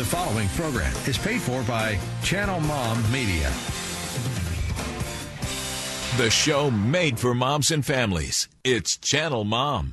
The following program is paid for by Channel Mom Media. The show made for moms and families. It's Channel Mom.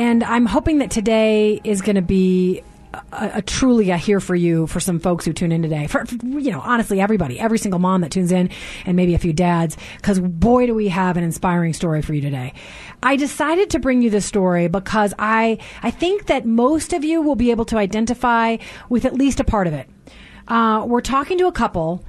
And I'm hoping that today is going to be a, a, truly a here for you for some folks who tune in today. For, for, you know, honestly, everybody, every single mom that tunes in, and maybe a few dads, because boy, do we have an inspiring story for you today. I decided to bring you this story because I I think that most of you will be able to identify with at least a part of it. Uh, we're talking to a couple.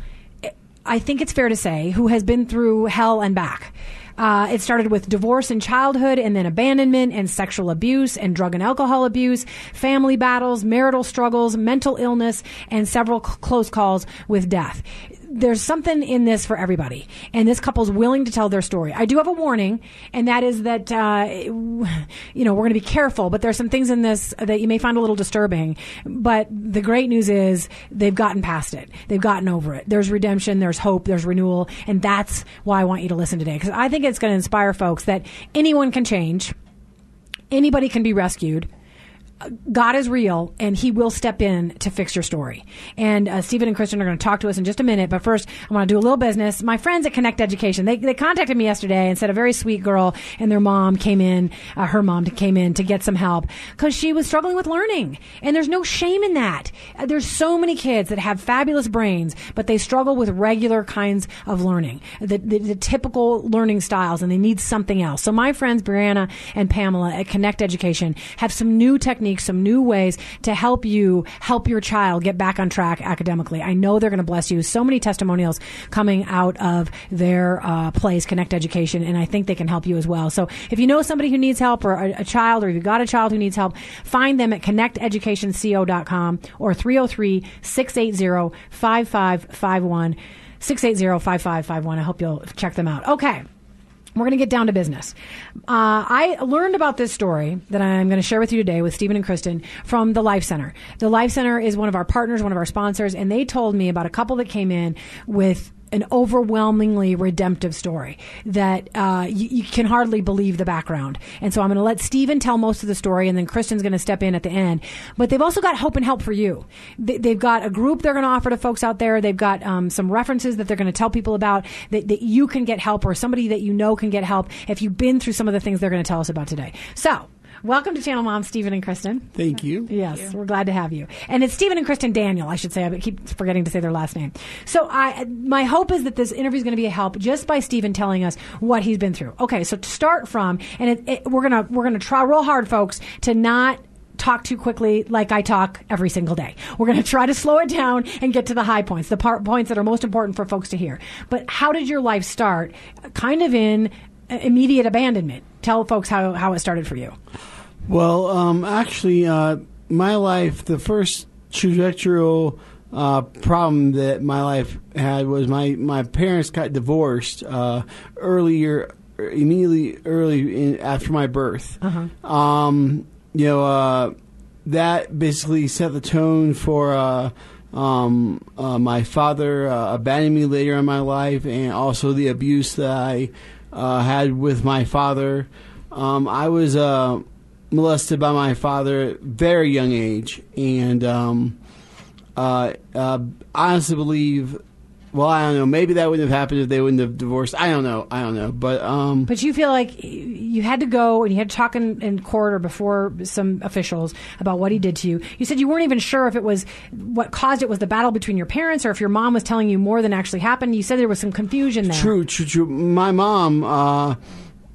I think it's fair to say who has been through hell and back. Uh, it started with divorce in childhood and then abandonment and sexual abuse and drug and alcohol abuse, family battles, marital struggles, mental illness, and several c- close calls with death there's something in this for everybody, and this couple's willing to tell their story. I do have a warning, and that is that uh, you know we're going to be careful, but there's some things in this that you may find a little disturbing. But the great news is they've gotten past it. They've gotten over it. There's redemption. There's hope. There's renewal, and that's why I want you to listen today because I think it's going to inspire folks that anyone can change, anybody can be rescued God is real and he will step in to fix your story. And uh, Stephen and Kristen are going to talk to us in just a minute. But first, I want to do a little business. My friends at Connect Education, they, they contacted me yesterday and said a very sweet girl and their mom came in, uh, her mom came in to get some help because she was struggling with learning. And there's no shame in that. Uh, there's so many kids that have fabulous brains, but they struggle with regular kinds of learning, the, the, the typical learning styles, and they need something else. So my friends, Brianna and Pamela at Connect Education have some new techniques techniques, some new ways to help you help your child get back on track academically. I know they're going to bless you. So many testimonials coming out of their uh, place, Connect Education, and I think they can help you as well. So if you know somebody who needs help or a, a child or you've got a child who needs help, find them at connecteducationco.com or 303 680 5551. 680 5551. I hope you'll check them out. Okay we're going to get down to business. Uh, I learned about this story that I'm going to share with you today with Stephen and Kristen from the Life Center. The Life Center is one of our partners, one of our sponsors, and they told me about a couple that came in with an overwhelmingly redemptive story that uh, you, you, can hardly believe the background. And so I'm going to let Stephen tell most of the story, and then Kristen's going to step in at the end. But they've also got hope and help for you. They, have got a group they're going to offer to folks out there. They've got um, some references that they're going to tell people about that, that you can get help, or somebody that you know can get help if you've been through some of the things they're going to tell us about today. So Welcome to Channel Mom, Stephen and Kristen. Thank you. Yes, Thank you. we're glad to have you. And it's Stephen and Kristen Daniel, I should say. I keep forgetting to say their last name. So I, my hope is that this interview is going to be a help just by Stephen telling us what he's been through. Okay, so to start from, and it, it, we're gonna we're gonna try real hard, folks, to not talk too quickly like I talk every single day. We're going to try to slow it down and get to the high points, the part, points that are most important for folks to hear. But how did your life start? Kind of in uh, immediate abandonment. Tell folks how, how it started for you. Well, um, actually, uh, my life, the first trajectorial uh, problem that my life had was my, my parents got divorced uh, earlier, immediately early in, after my birth. Uh-huh. Um, you know, uh, that basically set the tone for uh, um, uh, my father abandoning me later in my life, and also the abuse that I had with my father. Um, I was molested by my father at very young age, and um, uh, uh, I honestly believe. Well, I don't know. Maybe that wouldn't have happened if they wouldn't have divorced. I don't know. I don't know. But um, but you feel like you had to go and you had to talk in, in court or before some officials about what he did to you. You said you weren't even sure if it was what caused it was the battle between your parents or if your mom was telling you more than actually happened. You said there was some confusion there. True, true, true. My mom. Uh,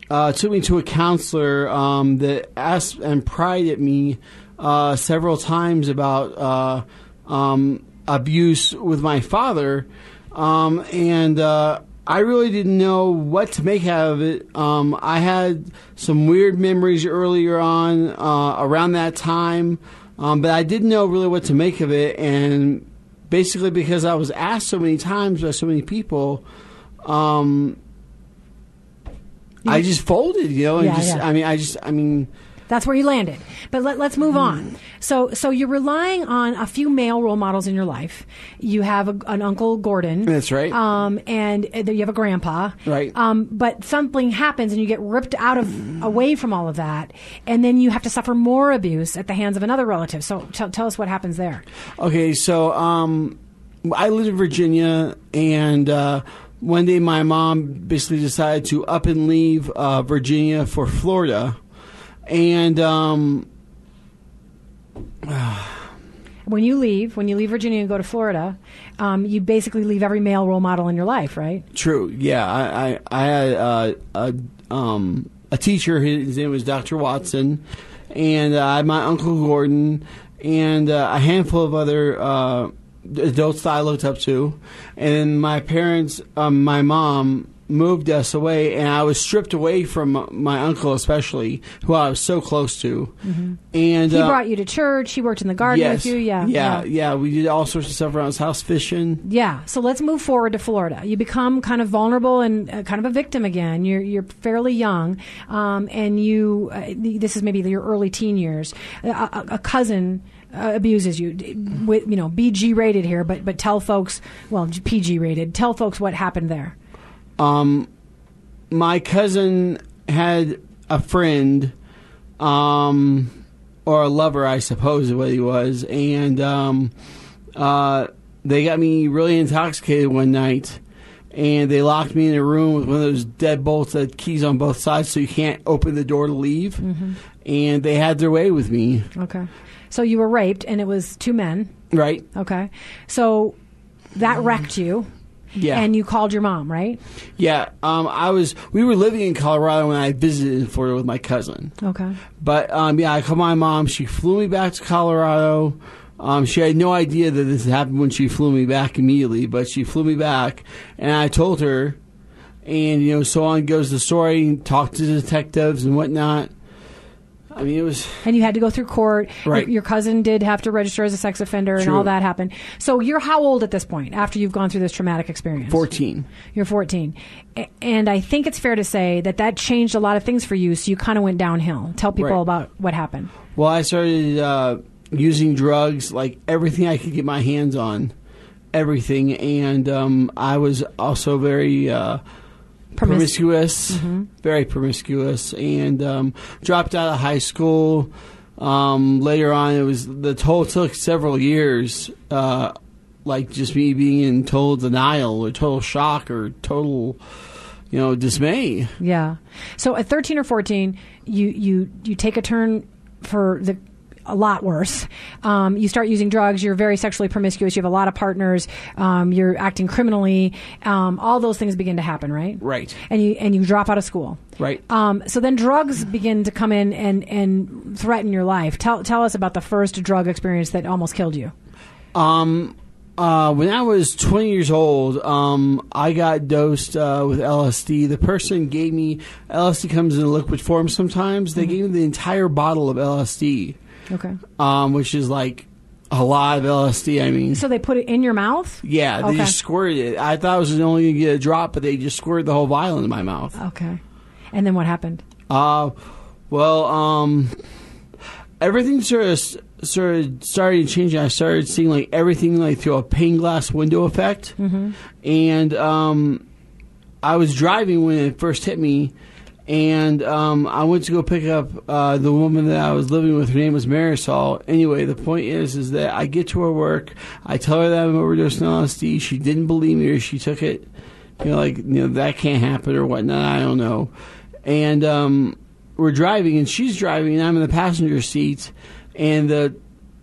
uh, took me to a counselor um, that asked and pried at me uh, several times about uh, um, abuse with my father, um, and uh, I really didn't know what to make out of it. Um, I had some weird memories earlier on uh, around that time, um, but I didn't know really what to make of it, and basically because I was asked so many times by so many people, um, I just folded, you know. And Yeah, just, yeah. I mean, I just, I mean, That's where you landed. But let, let's move on. So, so you're relying on a few male role models in your life. You have a, an uncle Gordon. That's right. Um, and you have a grandpa. Right. Um, but something happens and you get ripped out of away from all of that, and then you have to suffer more abuse at the hands of another relative. So, tell tell us what happens there. Okay, so um, I lived in Virginia, and uh, one day my mom basically decided to up and leave uh, Virginia for Florida, and um, When you leave, when you leave Virginia and go to Florida, um, you basically leave every male role model in your life, right? true, yeah, I I, I had uh, a um, a teacher. His name was Dr. Watson, and uh, I had my uncle Gordon, and uh, a handful of other. Uh, adults that I looked up to, and my parents, um, my mom moved us away, and I was stripped away from my uncle, especially who I was so close to. And He uh, brought you to church. He worked in the garden yes, with you. Yeah, yeah, yeah. We did all sorts of stuff around his house, fishing. Yeah. So let's move forward to Florida. You become kind of vulnerable and uh, kind of a victim again. You're you're fairly young, um, and you uh, this is maybe your early teen years. A, a, a cousin. Uh, abuses you, with you know BG rated here, but but tell folks, well PG rated. Tell folks what happened there. Um, my cousin had a friend, um, or a lover, I suppose, is what he was, and um, uh, they got me really intoxicated one night, and they locked me in a room with one of those deadbolts that had keys on both sides, so you can't open the door to leave, and they had their way with me, Okay. So you were raped, and it was two men. right? Okay. So that wrecked you. Yeah. And you called your mom, right? Yeah, um, I was. We were living in Colorado when I visited in Florida with my cousin. Okay. But um, yeah, I called my mom. She flew me back to Colorado. Um, she had no idea that this happened when she flew me back immediately, but she flew me back, and I told her, and you know, so on goes the story. Talked to the detectives and whatnot. I mean, it was And you had to go through court. Right. Your, your cousin did have to register as a sex offender, and all that happened. So you're how old at this point after you've gone through this traumatic experience? fourteen. You're 14. And I think it's fair to say that that changed a lot of things for you, so you kind of went downhill. Tell people Right. about what happened. Well, I started uh, using drugs, like everything I could get my hands on, everything, and um, I was also very. Uh, Promis- promiscuous, very promiscuous, and um, dropped out of high school. Um, later on, it was the toll took several years, uh, like just me being in total denial or total shock or total, you know, dismay. Yeah. So at 13 or 14, you you you take a turn for the a lot worse. Um, you start using drugs. You're very sexually promiscuous. You have a lot of partners. Um, you're acting criminally. Um, all those things begin to happen, right? Right. And you and you drop out of school. Right. Um, so then drugs begin to come in and, and threaten your life. Tell tell us about the first drug experience that almost killed you. Um, uh, when I was 20 years old, um, I got dosed uh, with LSD. The person gave me LSD comes in a liquid form. Sometimes they gave me the entire bottle of LSD, Okay. um, which is like a lot of LSD. I mean, So they put it in your mouth. yeah, they Okay. just squirted it. I thought I was only going to get a drop, but they just squirted the whole vial into my mouth. Okay. And then what happened? Uh, well, um, everything sort of sort of started changing. I started seeing like everything like through a pane glass window effect, mm-hmm. and um, I was driving when it first hit me, and um, I went to go pick up uh, the woman that I was living with. Her name was Marisol. Anyway, the point is, is that I get to her work. I tell her that I'm overdosing on LSD. She didn't believe me, or she took it. You know, like you know that can't happen or whatnot. I don't know. And um, we're driving, and she's driving, and I'm in the passenger seat, and the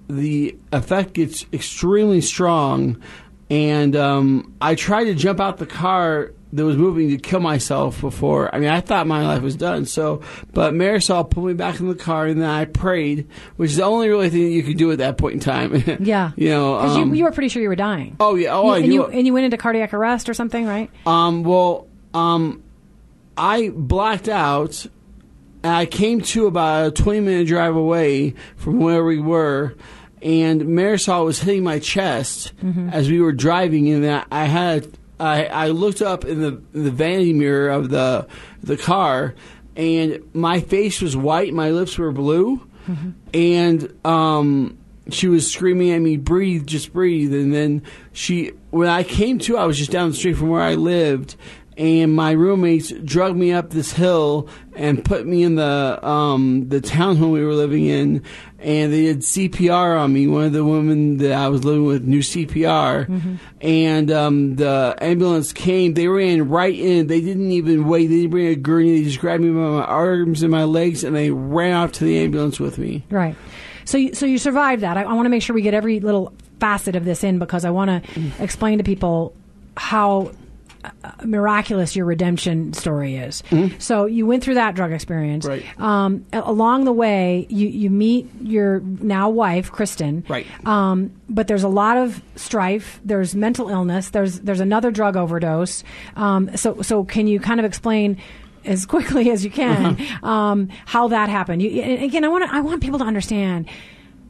the effect gets extremely strong. And um, I try to jump out the car that was moving to kill myself before. I mean, I thought my life was done. So, but Marisol pulled me back in the car, and then I prayed, which is the only really thing that you could do at that point in time. Yeah. you know. Um, you, you were pretty sure you were dying. oh yeah. Oh, You- I and knew. you and you went into cardiac arrest or something, right? Um, well, um, I blacked out. And I came to about a 20 minute drive away from where we were. and Marisol was hitting my chest as we were driving, and I, I had I, I looked up in the the vanity mirror of the the car, and my face was white, my lips were blue, and um, she was screaming at me, "Breathe, just breathe!" And then she, when I came to, I was just down the street from where I lived, and my roommates drug me up this hill and put me in the um, the townhome we were living in, and they did CPR on me. One of the women that I was living with knew CPR, and um, the ambulance came. They ran right in. They didn't even wait. They didn't bring a gurney. They just grabbed me by my arms and my legs, and they ran off to the ambulance with me. Right. So, you, so you survived that. I, I want to make sure we get every little facet of this in because I want to explain to people how miraculous your redemption story is. So you went through that drug experience. Right. Um, along the way, you, you meet your now wife, Kristen. Right. Um, but there's a lot of strife. There's mental illness. There's there's another drug overdose. Um, so so can you kind of explain? As quickly as you can, um, how that happened. You, again, I want I want people to understand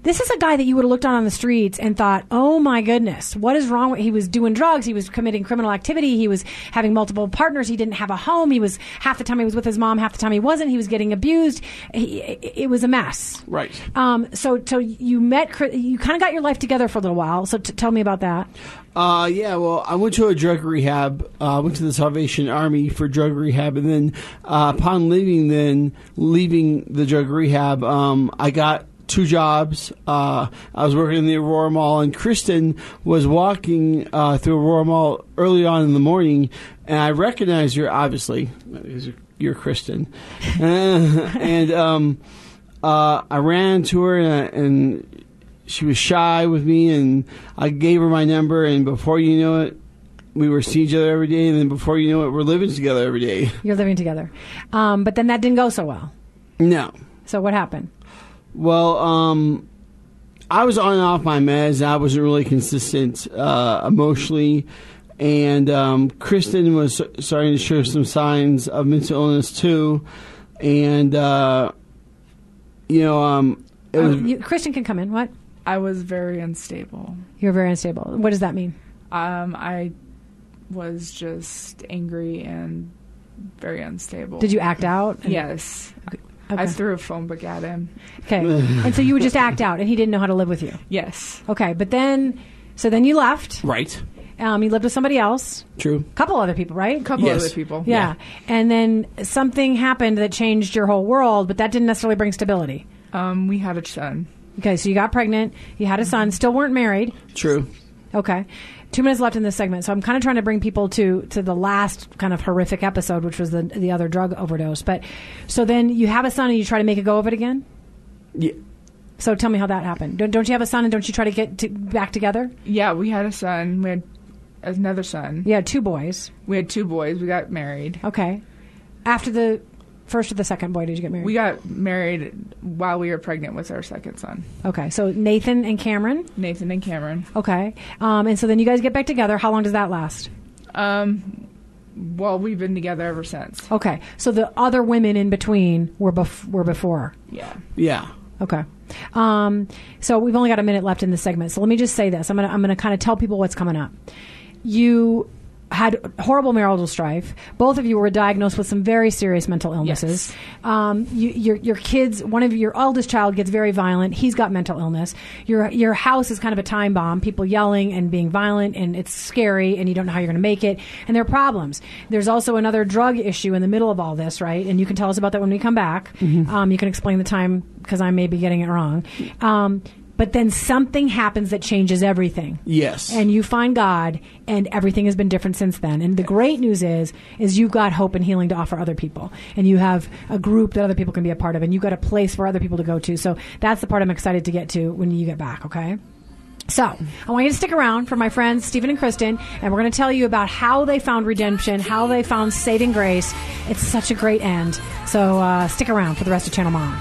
this is a guy that you would have looked on on the streets and thought, "Oh my goodness, what is wrong?" with He was doing drugs. He was committing criminal activity. He was having multiple partners. He didn't have a home. He was half the time he was with his mom, half the time he wasn't. He was getting abused. He, it was a mess. Right. Um, so, so you met. You kind of got your life together for a little while. So, t- tell me about that. Uh, yeah, well, I went to a drug rehab. Uh, went to the Salvation Army for drug rehab, and then uh, upon leaving, then leaving the drug rehab, um, I got two jobs. Uh, I was working in the Aurora Mall, and Kristen was walking uh, through Aurora Mall early on in the morning, and I recognized her obviously you're- Kristen, and um, uh, I ran to her and. and she was shy with me, and I gave her my number. And before you know it, we were seeing each other every day. And then before you know it, we're living together every day. You're living together, um, but then that didn't go so well. No, So, what happened? Well, um, I was on and off my meds. I wasn't really consistent uh, emotionally, and um, Kristen was starting to show some signs of mental illness too. And uh, you know, um, it was you, Kristen can come in. What? I was very unstable. You're very unstable. What does that mean? Um, I was just angry and very unstable. Did you act out? And- Yes. I threw a phone book at him. Okay. and so you would just act out, and he didn't know how to live with you. Yes. Okay, but then, so then you left. right. Um, you lived with somebody else, True. a couple other people, right? A couple Yes. other people. Yeah. And then something happened that changed your whole world, but that didn't necessarily bring stability. Um, we had a son. Okay, so you got pregnant, you had a son, still weren't married. True. Okay. Two minutes left in this segment, so I'm kind of trying to bring people to to the last kind of horrific episode, which was the the other drug overdose. But so then you have a son, and you try to make a go of it again. Yeah. So tell me how that happened. Don't, don't you have a son, and don't you try to get to, back together? Yeah, we had a son. We had another son. You had two boys. We had two boys. We got married. Okay. After the first or the second boy, did you get married? We got married while we were pregnant with our second son, okay. So Nathan and Cameron. Nathan and Cameron. Okay. Um, and so then you guys get back together. How long does that last? Um, well, we've been together ever since. Okay. So the other women in between were bef- were before. Yeah. Yeah. Okay. Um, so we've only got a minute left in the segment. So let me just say this. I'm gonna I'm gonna kind of tell people what's coming up. You had horrible marital strife. Both of you were diagnosed with some very serious mental illnesses. Um, you, your your kids, one of your eldest child gets very violent. He's got mental illness. Your your house is kind of a time bomb. People yelling and being violent, and it's scary, and you don't know how you're going to make it. And there are problems. There's also another drug issue in the middle of all this, right? And you can tell us about that when we come back. Um, you can explain the time because I may be getting it wrong. Um, but then something happens that changes everything Yes. and you find God, and everything has been different since then. And the great news is, is you've got hope and healing to offer other people, and you have a group that other people can be a part of, and you've got a place for other people to go to. So that's the part I'm excited to get to when you get back. Okay. So, I want you to stick around for my friends Stephen and Kristen, and we're going to tell you about how they found redemption, how they found saving grace. It's such a great end. So, uh, stick around for the rest of Channel Mom.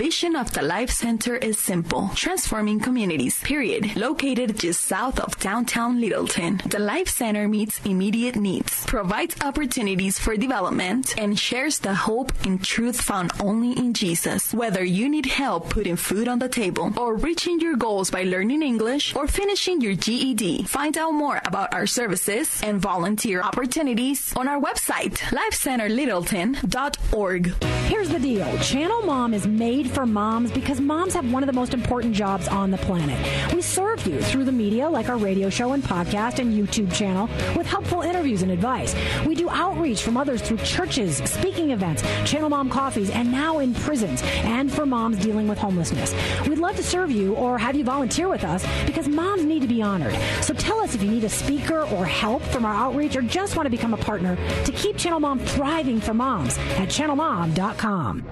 Vision of the Life Center is simple transforming communities, period. Located just south of downtown Littleton, the Life Center meets immediate needs, provides opportunities for development, and shares the hope and truth found only in Jesus. Whether you need help putting food on the table, or reaching your goals by learning English, or finishing your GED, find out more about our services and volunteer opportunities on our website, lifecenterlittleton.org. Here's the deal Channel Mom is made for moms because moms have one of the most important jobs on the planet. We serve you through the media, like our radio show and podcast and YouTube channel, with helpful interviews and advice. We do outreach from others through churches, speaking events, Channel Mom coffees, and now in prisons, and for moms dealing with homelessness. We'd love to serve you or have you volunteer with us because moms need to be honored. So tell us if you need a speaker or help from our outreach or just want to become a partner to keep Channel Mom thriving for moms at channelmom.com.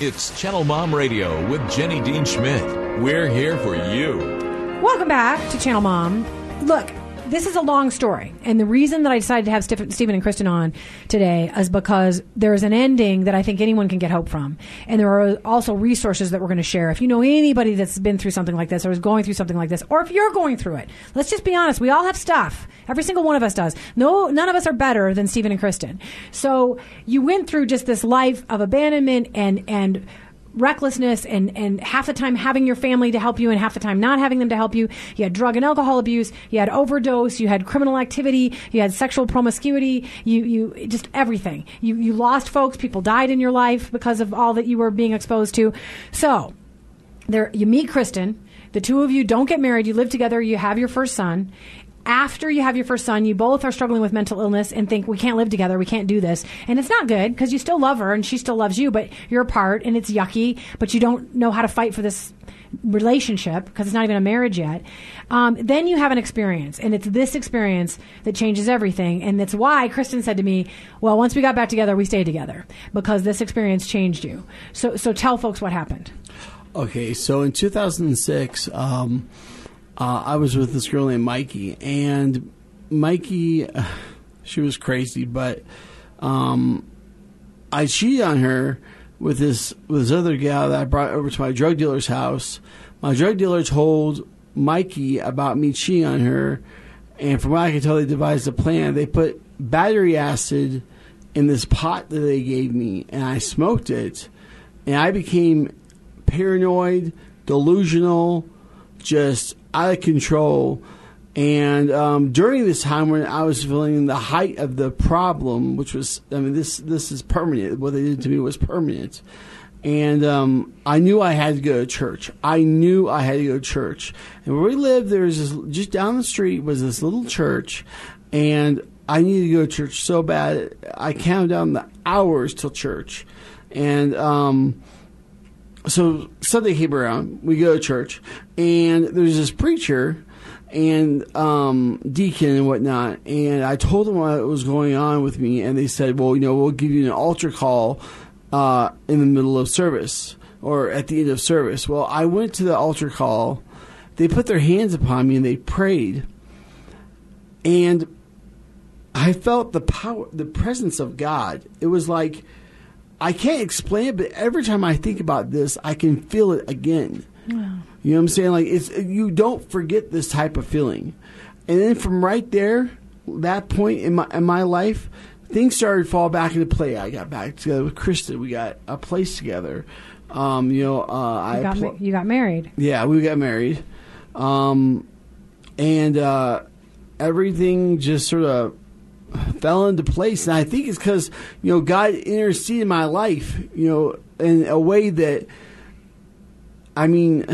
It's Channel Mom Radio with Jenny Dean Schmidt. We're here for you. Welcome back to Channel Mom. Look, this is a long story, and the reason that I decided to have Stephen and Kristen on today is because there's an ending that I think anyone can get hope from, and there are also resources that we're going to share. If you know anybody that's been through something like this, or is going through something like this, or if you're going through it, let's just be honest. We all have stuff. Every single one of us does. No, none of us are better than Stephen and Kristen. So you went through just this life of abandonment and and recklessness and, and half the time having your family to help you and half the time not having them to help you. You had drug and alcohol abuse. You had overdose. You had criminal activity. You had sexual promiscuity. You, you, just everything. You, you lost folks. People died in your life because of all that you were being exposed to. So, there, you meet Kristen. The two of you don't get married. You live together. You have your first son. After you have your first son, you both are struggling with mental illness and think we can't live together. We can't do this, and it's not good because you still love her and she still loves you, but you're apart and it's yucky. But you don't know how to fight for this relationship because it's not even a marriage yet. Um, then you have an experience, and it's this experience that changes everything. And that's why Kristen said to me, "Well, once we got back together, we stayed together because this experience changed you." So, so tell folks what happened. Okay, so in 2006, um, uh, I was with this girl named Mikey, and Mikey, uh, she was crazy, but um, I cheated on her with this with this other gal that I brought over to my drug dealer's house. My drug dealer told Mikey about me cheating on her, and from what I can tell, they devised a plan. They put battery acid in this pot that they gave me, and I smoked it, and I became paranoid, delusional, just out of control. And um, during this time when I was feeling the height of the problem, which was, I mean, this this is permanent. What they did to me was permanent. And um, I knew I had to go to church. I knew I had to go to church. And where we lived, there was this, just down the street was this little church, and I needed to go to church so bad. I counted down the hours till church, and um, so Sunday came around. We go to church, and there's this preacher and um, deacon and whatnot. And I told them what was going on with me, and they said, "Well, you know, we'll give you an altar call uh, in the middle of service or at the end of service." Well, I went to the altar call. They put their hands upon me and they prayed, and I felt the power, the presence of God. It was like I can't explain it, but every time I think about this, I can feel it again. You know what I'm saying? Like it's you don't forget this type of feeling. And then from right there, that point in my in my life, things started to fall back into play. I got back together with Kristen. We got a place together. Um, you know, uh, You I got, pl- ma- you got married. yeah, we got married, um, and uh, everything just sort of fell into place. And I think it's because you know God interceded in my life, you know, in a way that, I mean,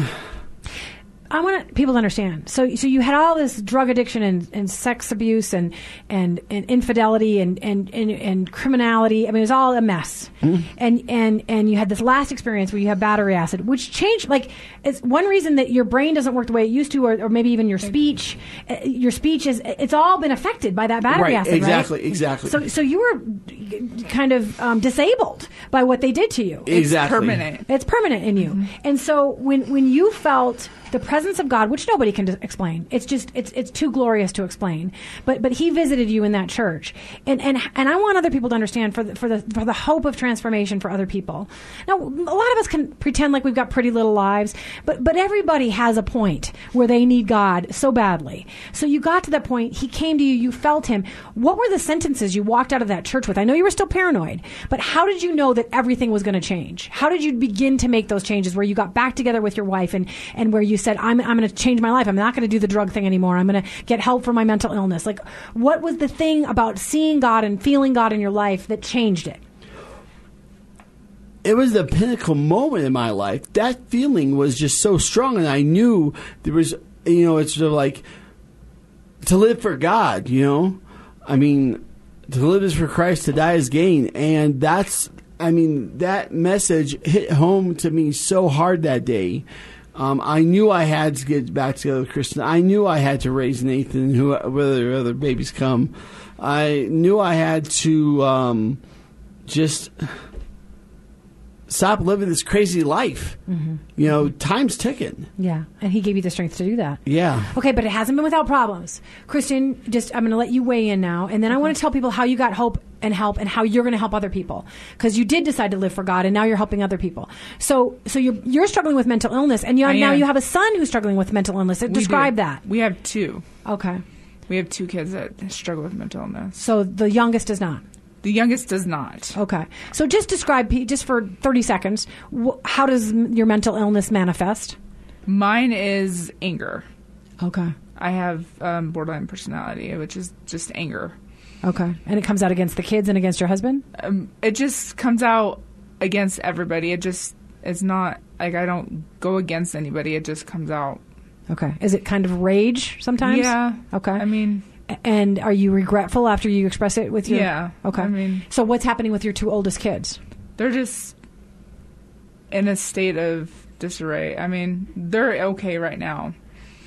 I want people to understand. So, so you had all this drug addiction and, and sex abuse and, and, and infidelity and, and, and, and criminality. I mean, it was all a mess. And, and, and you had this last experience where you have battery acid, which changed, like, it's one reason that your brain doesn't work the way it used to, or, or maybe even your speech. Uh, Your speech is, it's all been affected by that battery Right, acid, exactly, right? exactly. So, so you were kind of um, disabled by what they did to you. exactly It's Permanent. It's permanent in you. And so when when you felt the presence of God, which nobody can explain. It's just it's it's too glorious to explain. But but He visited you in that church, and and and I want other people to understand for the, for the for the hope of transformation for other people. Now, a lot of us can pretend like we've got pretty little lives, but but everybody has a point where they need God so badly. So you got to that point. He came to you. You felt Him. What were the sentences you walked out of that church with? I know you were still paranoid, but how did you know that everything was going to change? How did you begin to make those changes where you got back together with your wife and, and where you said, I'm, I'm going to change my life. I'm not going to do the drug thing anymore. I'm going to get help for my mental illness. Like, what was the thing about seeing God and feeling God in your life that changed it? it was the pinnacle moment in my life. That feeling was just so strong, and I knew there was, you know, it's sort of like to live for God, you know? I mean, to live is for Christ, to die is gain. And that's, I mean, that message hit home to me so hard that day. Um, I knew I had to get back together with Kristen. I knew I had to raise Nathan, who, whether other babies come. I knew I had to um, just stop living this crazy life. Mm-hmm. You know, time's ticking. Yeah. And He gave you the strength to do that. Yeah. Okay, but it hasn't been without problems. Kristen, just I'm going to let you weigh in now, and then I want to tell people how you got hope and help, and how you're going to help other people because you did decide to live for God, and now you're helping other people. So, so you're you're struggling with mental illness, and you I now you have a son who's struggling with mental illness. We Describe do. that. We have two. Okay. We have two kids that struggle with mental illness. So the youngest does not. The youngest does not. Okay. So just describe, just for 30 seconds, how does your mental illness manifest? Mine is anger. Okay. I have um, borderline personality, which is just anger. Okay. And it comes out against the kids and against your husband? Um, it just comes out against everybody. It just it's not like I don't go against anybody. It just comes out. Okay. Is it kind of rage sometimes? Yeah. Okay. I mean, And are you regretful after you express it with your? Yeah, Okay. I mean- so what's happening with your two oldest kids? they're just in a state of disarray. I mean, they're okay right now.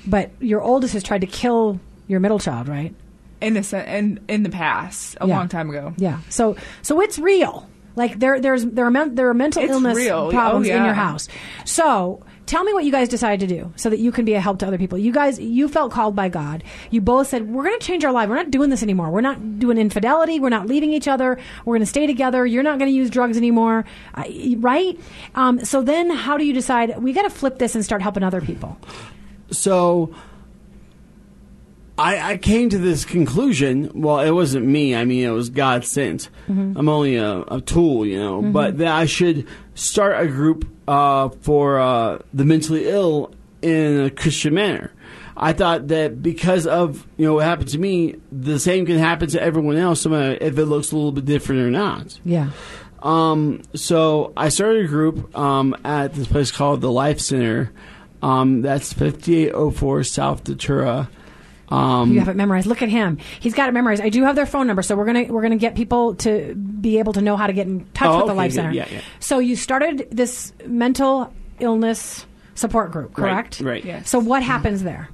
But your oldest has tried to kill your middle child, right? In a sen- in in the past, a Yeah. long time ago. Yeah. So so it's real. Like there there's there are men, there are mental It's illness real. Oh, problems Oh, in your house. So tell me what you guys decided to do so that you can be a help to other people. You guys you felt called by God. You both said we're going to change our life. We're not doing this anymore. We're not doing infidelity. We're not leaving each other. We're going to stay together. You're not going to use drugs anymore, uh, right? Um, so then how do you decide we got to flip this and start helping other people? So I, I came to this conclusion. Well, it wasn't me. I mean, it was God sent. I'm only a, a tool, you know. But that I should start a group uh, for uh, the mentally ill in a Christian manner. I thought that because of you know what happened to me, the same can happen to everyone else, no matter if it looks a little bit different or not. Yeah. Um, so I started a group um, at this place called the Life Center. Um, that's 5804 South Datura. Um, You have it memorized. Look at him. He's got it memorized. I do have their phone number, so we're gonna we're gonna get people to be able to know how to get in touch Oh, with the okay, Life good. Center. Yeah, yeah. So you started this mental illness support group, correct? right. Yes. So what happens there?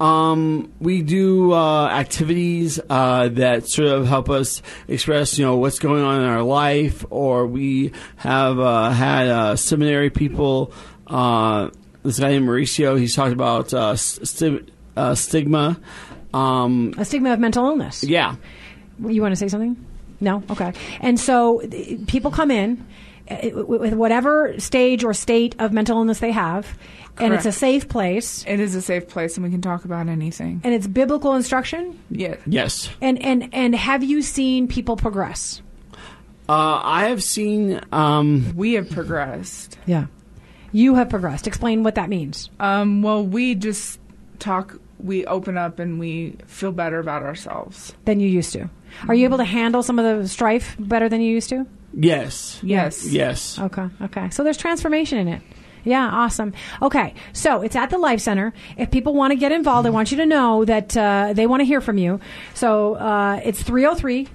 Um, we do uh, activities uh, that sort of help us express, you know, what's going on in our life, or we have uh, had uh, seminary people. Uh, this guy named Mauricio, he's talked about uh, sti- uh, stigma. Um, A stigma of mental illness. yeah, You want to say something? No. Okay. And so people come in uh, with whatever stage or state of mental illness they have, and it's a safe place, It is a safe place, and we can talk about anything. and it's biblical instruction. Yeah. yes. And and and have you seen people progress? Uh, I have seen. Um, We have progressed. Yeah. You have progressed. Explain what that means. Um, well, we just talk. We open up and we feel better about ourselves. than you used to. Are you able to handle some of the strife better than you used to? yes. Yes. Yes. Okay, okay. So there's transformation in it. Yeah, awesome. Okay, so it's at the Life Center. If people want to get involved, I want you to know that uh, they want to hear from you. So uh, it's 303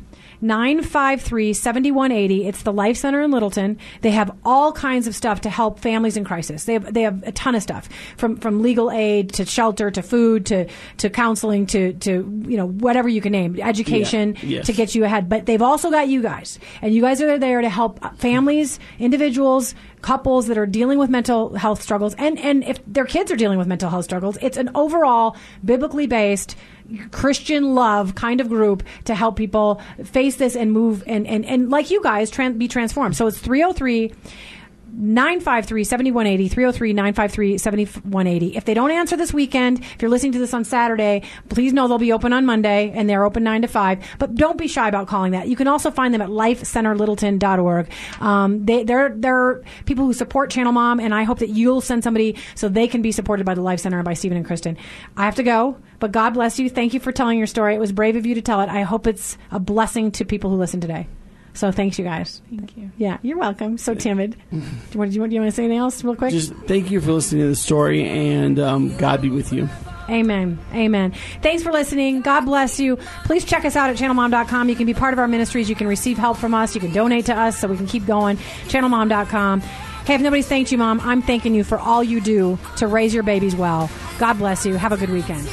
953 7180. It's the Life Center in Littleton. They have all kinds of stuff to help families in crisis. They have, they have a ton of stuff from, from legal aid to shelter to food to, to counseling to, to, you know, whatever you can name, education Yeah. Yes. to get you ahead. But they've also got you guys. And you guys are there to help families, individuals, couples that are dealing with mental health struggles. And, and if their kids are dealing with mental health struggles, it's an overall biblically based Christian love kind of group to help people face this and move and, and, and like you guys, be transformed. So it's 303 953 7180, 303 953 7180. If they don't answer this weekend, if you're listening to this on Saturday, please know they'll be open on Monday and they're open 9 to 5. But don't be shy about calling that. You can also find them at lifecenterlittleton.org. Um, they, they're, they're people who support Channel Mom, and I hope that you'll send somebody so they can be supported by the Life Center and by Stephen and Kristen. I have to go, but God bless you. Thank you for telling your story. It was brave of you to tell it. I hope it's a blessing to people who listen today. So thanks, you guys. Thank you. Yeah, you're welcome. So timid. Do you want, you want, do you want to say anything else real quick? Just thank you for listening to the story, and um, God be with you. Amen. Amen. Thanks for listening. God bless you. Please check us out at channelmom.com. You can be part of our ministries. You can receive help from us. You can donate to us so we can keep going. Channelmom.com. Hey, if nobody's thanked you, Mom, I'm thanking you for all you do to raise your babies well. God bless you. Have a good weekend.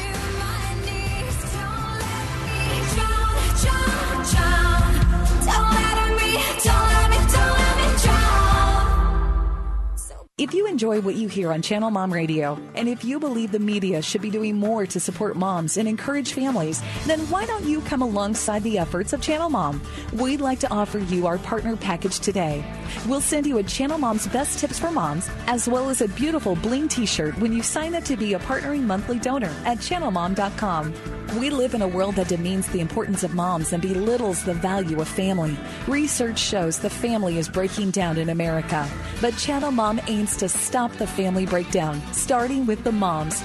If you enjoy what you hear on Channel Mom Radio, and if you believe the media should be doing more to support moms and encourage families, then why don't you come alongside the efforts of Channel Mom? We'd like to offer you our partner package today. We'll send you a Channel Mom's Best Tips for Moms, as well as a beautiful bling t shirt when you sign up to be a partnering monthly donor at channelmom.com. We live in a world that demeans the importance of moms and belittles the value of family. Research shows the family is breaking down in America, but Channel Mom aims to stop the family breakdown, starting with the moms.